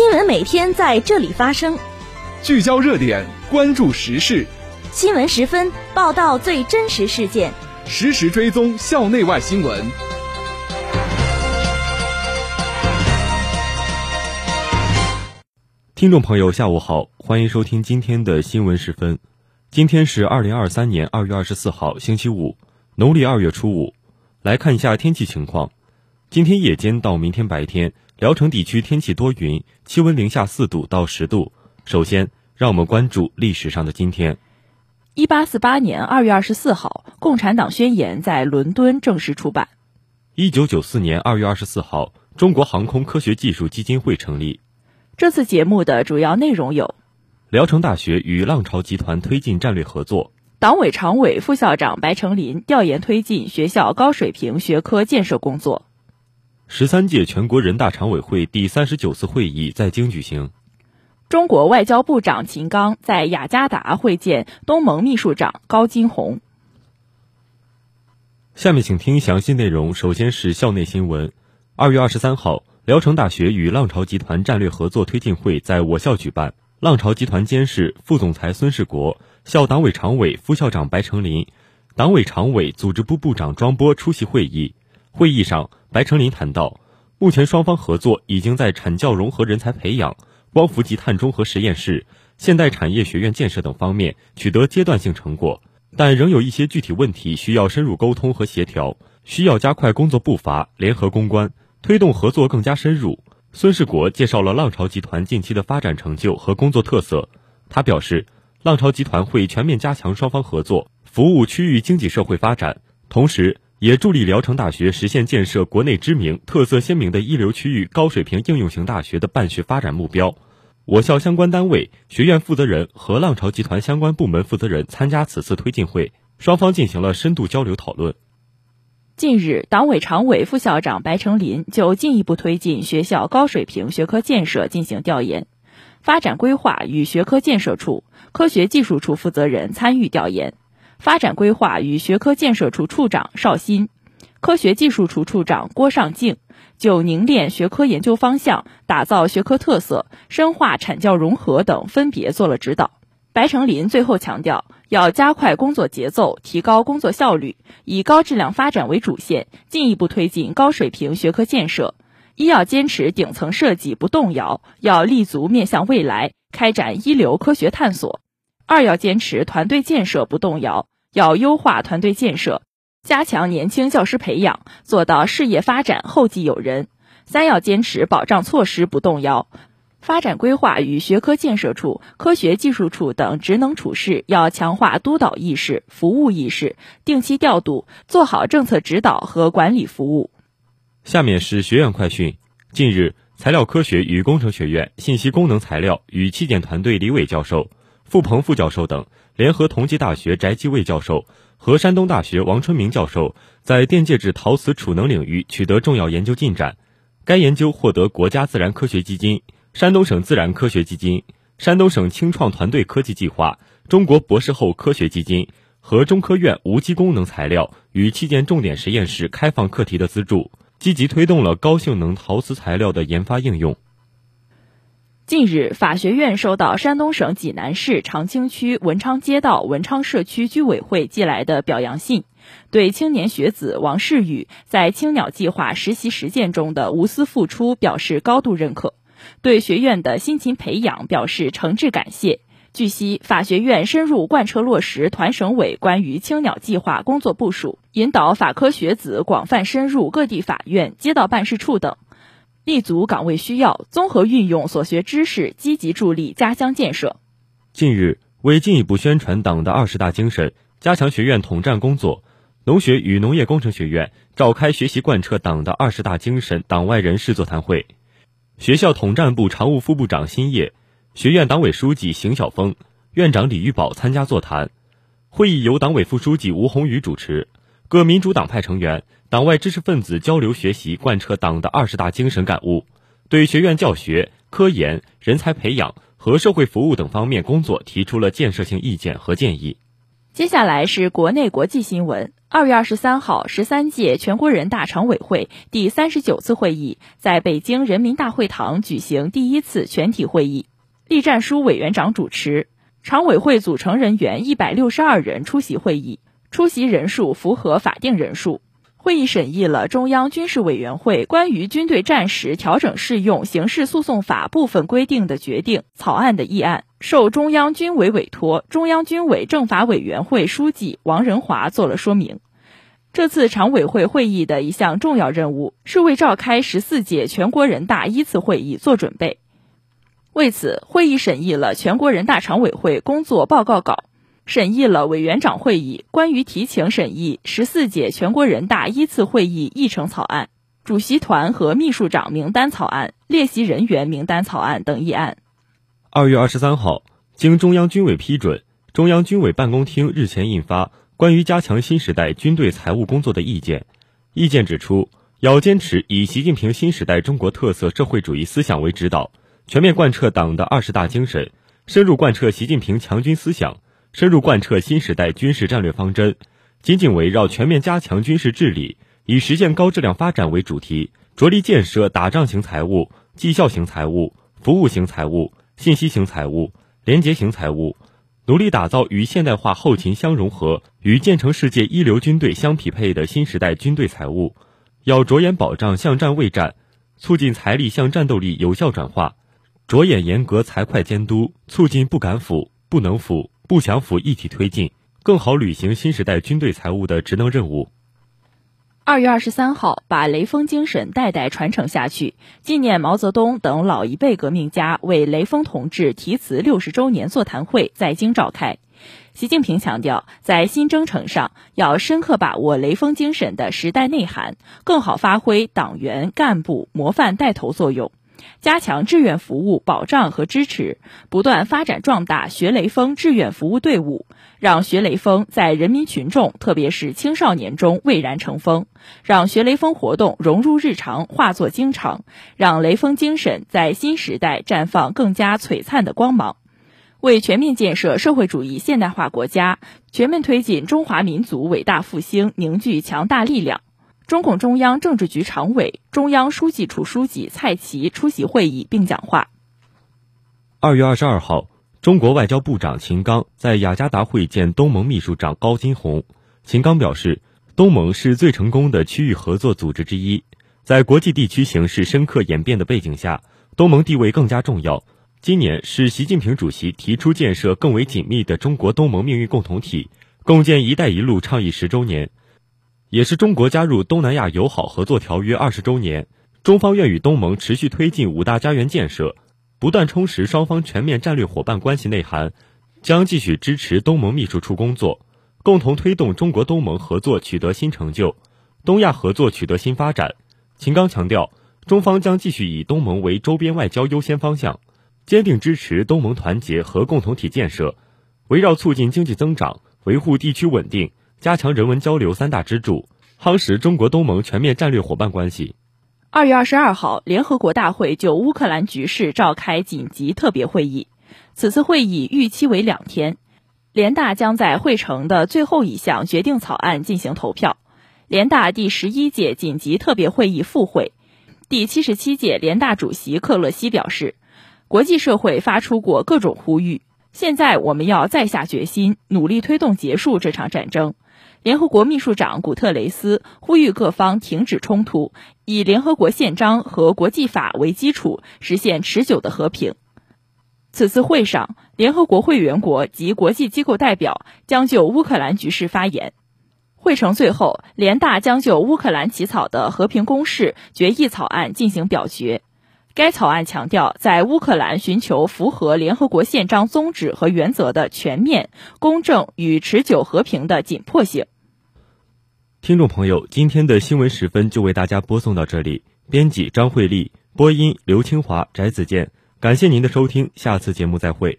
新闻每天在这里发生，聚焦热点，关注时事。新闻十分报道最真实事件，实时追踪校内外新闻。听众朋友，下午好，欢迎收听今天的新闻十分。今天是二零二三年二月二十四号，星期五，农历二月初五。来看一下天气情况。今天夜间到明天白天，聊城地区天气多云，气温零下四度到十度。首先，让我们关注历史上的今天。一八四八年二月二十四号，《共产党宣言》在伦敦正式出版。一九九四年二月二十四号，中国航空科学技术基金会成立。这次节目的主要内容有。聊城大学与浪潮集团推进战略合作。党委常委、副校长白成林调研推进学校高水平学科建设工作。十三届全国人大常委会第三十九次会议在京举行。中国外交部长秦刚在雅加达会见东盟秘书长高金洪。下面请听详细内容。首先是校内新闻。二月二十三号，聊城大学与浪潮集团战略合作推进会在我校举办。浪潮集团监事、副总裁孙世国、校党委常委、副校长白成林、党委常委、组织部部长庄波出席会议。会议上，白成林谈到，目前双方合作已经在产教融合人才培养、光伏及碳中和实验室、现代产业学院建设等方面取得阶段性成果，但仍有一些具体问题需要深入沟通和协调，需要加快工作步伐，联合攻关，推动合作更加深入。孙世国介绍了浪潮集团近期的发展成就和工作特色。他表示，浪潮集团会全面加强双方合作，服务区域经济社会发展，同时也助力聊城大学实现建设国内知名、特色鲜明的一流区域高水平应用型大学的办学发展目标。我校相关单位、学院负责人和浪潮集团相关部门负责人参加此次推进会，双方进行了深度交流讨论。近日，党委常委、副校长白成林就进一步推进学校高水平学科建设进行调研，发展规划与学科建设处、科学技术处负责人参与调研，发展规划与学科建设处处长邵鑫、科学技术处处长郭尚敬就凝练学科研究方向、打造学科特色、深化产教融合等分别做了指导。白成林最后强调，要加快工作节奏，提高工作效率，以高质量发展为主线，进一步推进高水平学科建设。一要坚持顶层设计不动摇，要立足面向未来，开展一流科学探索；二要坚持团队建设不动摇，要优化团队建设，加强年轻教师培养，做到事业发展后继有人；三要坚持保障措施不动摇。发展规划与学科建设处、科学技术处等职能处室要强化督导意识、服务意识，定期调度，做好政策指导和管理服务。下面是学院快讯。近日，材料科学与工程学院信息功能材料与器件团队李伟教授、付鹏副教授等联合同济大学翟继卫教授和山东大学王春明教授，在电介质陶瓷储能领域取得重要研究进展。该研究获得国家自然科学基金。山东省自然科学基金、山东省青创团队科技计划、中国博士后科学基金和中科院无机功能材料与器件重点实验室开放课题的资助，积极推动了高性能陶瓷材料的研发应用。近日，法学院收到山东省济南市长清区文昌街道文昌社区居委会寄来的表扬信，对青年学子王世宇在青鸟计划实习实践中的无私付出表示高度认可。对学院的辛勤培养表示诚挚感谢。据悉，法学院深入贯彻落实团省委关于青鸟计划工作部署，引导法科学子广泛深入各地法院、街道办事处等，立足岗位需要，综合运用所学知识，积极助力家乡建设。近日，为进一步宣传党的二十大精神，加强学院统战工作，农学与农业工程学院召开学习贯彻党的二十大精神党外人士座谈会。学校统战部常务副部长辛业、学院党委书记邢晓峰、院长李玉宝参加座谈。会议由党委副书记吴宏宇主持，各民主党派成员、党外知识分子交流学习贯彻党的二十大精神感悟，对学院教学、科研、人才培养和社会服务等方面工作提出了建设性意见和建议。接下来是国内国际新闻。二月二十三号，十三届全国人大常委会第三十九次会议在北京人民大会堂举行第一次全体会议，栗战书委员长主持，常委会组成人员一百六十二人出席会议，出席人数符合法定人数。会议审议了中央军事委员会关于军队战时调整适用刑事诉讼法部分规定的决定草案的议案，受中央军委委托，中央军委政法委员会书记王仁华做了说明。这次常委会会议的一项重要任务是为召开十四届全国人大一次会议做准备。为此，会议审议了全国人大常委会工作报告稿。审议了委员长会议关于提请审议十四届全国人大一次会议议程草案、主席团和秘书长名单草案、列席人员名单草案等议案。二月二十三号，经中央军委批准，中央军委办公厅日前印发《关于加强新时代军队财务工作的意见》。意见指出，要坚持以习近平新时代中国特色社会主义思想为指导，全面贯彻党的二十大精神，深入贯彻习近平强军思想。深入贯彻新时代军事战略方针，紧紧围绕全面加强军事治理，以实现高质量发展为主题，着力建设打仗型财务、绩效型财务、服务型财务、信息型财务、廉洁型财务，努力打造与现代化后勤相融合、与建成世界一流军队相匹配的新时代军队财务。要着眼保障向战卫战，促进财力向战斗力有效转化；着眼严格财会监督，促进不敢腐、不能腐。不想腐一体推进，更好履行新时代军队财务的职能任务。二月二十三号，把雷锋精神代代传承下去，纪念毛泽东等老一辈革命家为雷锋同志题词六十周年座谈会在京召开。习近平强调，在新征程上要深刻把握雷锋精神的时代内涵，更好发挥党员干部模范带头作用。加强志愿服务保障和支持，不断发展壮大学雷锋志愿服务队伍，让学雷锋在人民群众，特别是青少年中蔚然成风，让学雷锋活动融入日常，化作经常，让雷锋精神在新时代绽放更加璀璨的光芒，为全面建设社会主义现代化国家，全面推进中华民族伟大复兴凝聚强大力量。中共中央政治局常委、中央书记处书记蔡奇出席会议并讲话。二月二十二号，中国外交部长秦刚在雅加达会见东盟秘书长高金红。秦刚表示，东盟是最成功的区域合作组织之一，在国际地区形势深刻演变的背景下，东盟地位更加重要。今年是习近平主席提出建设更为紧密的中国东盟命运共同体、共建“一带一路”倡议十周年。也是中国加入东南亚友好合作条约二十周年，中方愿与东盟持续推进五大家园建设，不断充实双方全面战略伙伴关系内涵，将继续支持东盟秘书处工作，共同推动中国东盟合作取得新成就，东亚合作取得新发展。秦刚强调，中方将继续以东盟为周边外交优先方向，坚定支持东盟团结和共同体建设，围绕促进经济增长、维护地区稳定。加强人文交流三大支柱，夯实中国东盟全面战略伙伴关系。二月二十二号，联合国大会就乌克兰局势召开紧急特别会议。此次会议预期为两天，联大将在会程的最后一项决定草案进行投票。联大第十一届紧急特别会议复会，第七十七届联大主席克勒西表示，国际社会发出过各种呼吁，现在我们要再下决心，努力推动结束这场战争。联合国秘书长古特雷斯呼吁各方停止冲突，以联合国宪章和国际法为基础，实现持久的和平。此次会上，联合国会员国及国际机构代表将就乌克兰局势发言。会程最后，联大将就乌克兰起草的和平公示决议草案进行表决。该草案强调，在乌克兰寻求符合联合国宪章宗旨和原则的全面、公正与持久和平的紧迫性。听众朋友，今天的新闻时分就为大家播送到这里。编辑张慧丽，播音刘清华、翟子健。感谢您的收听，下次节目再会。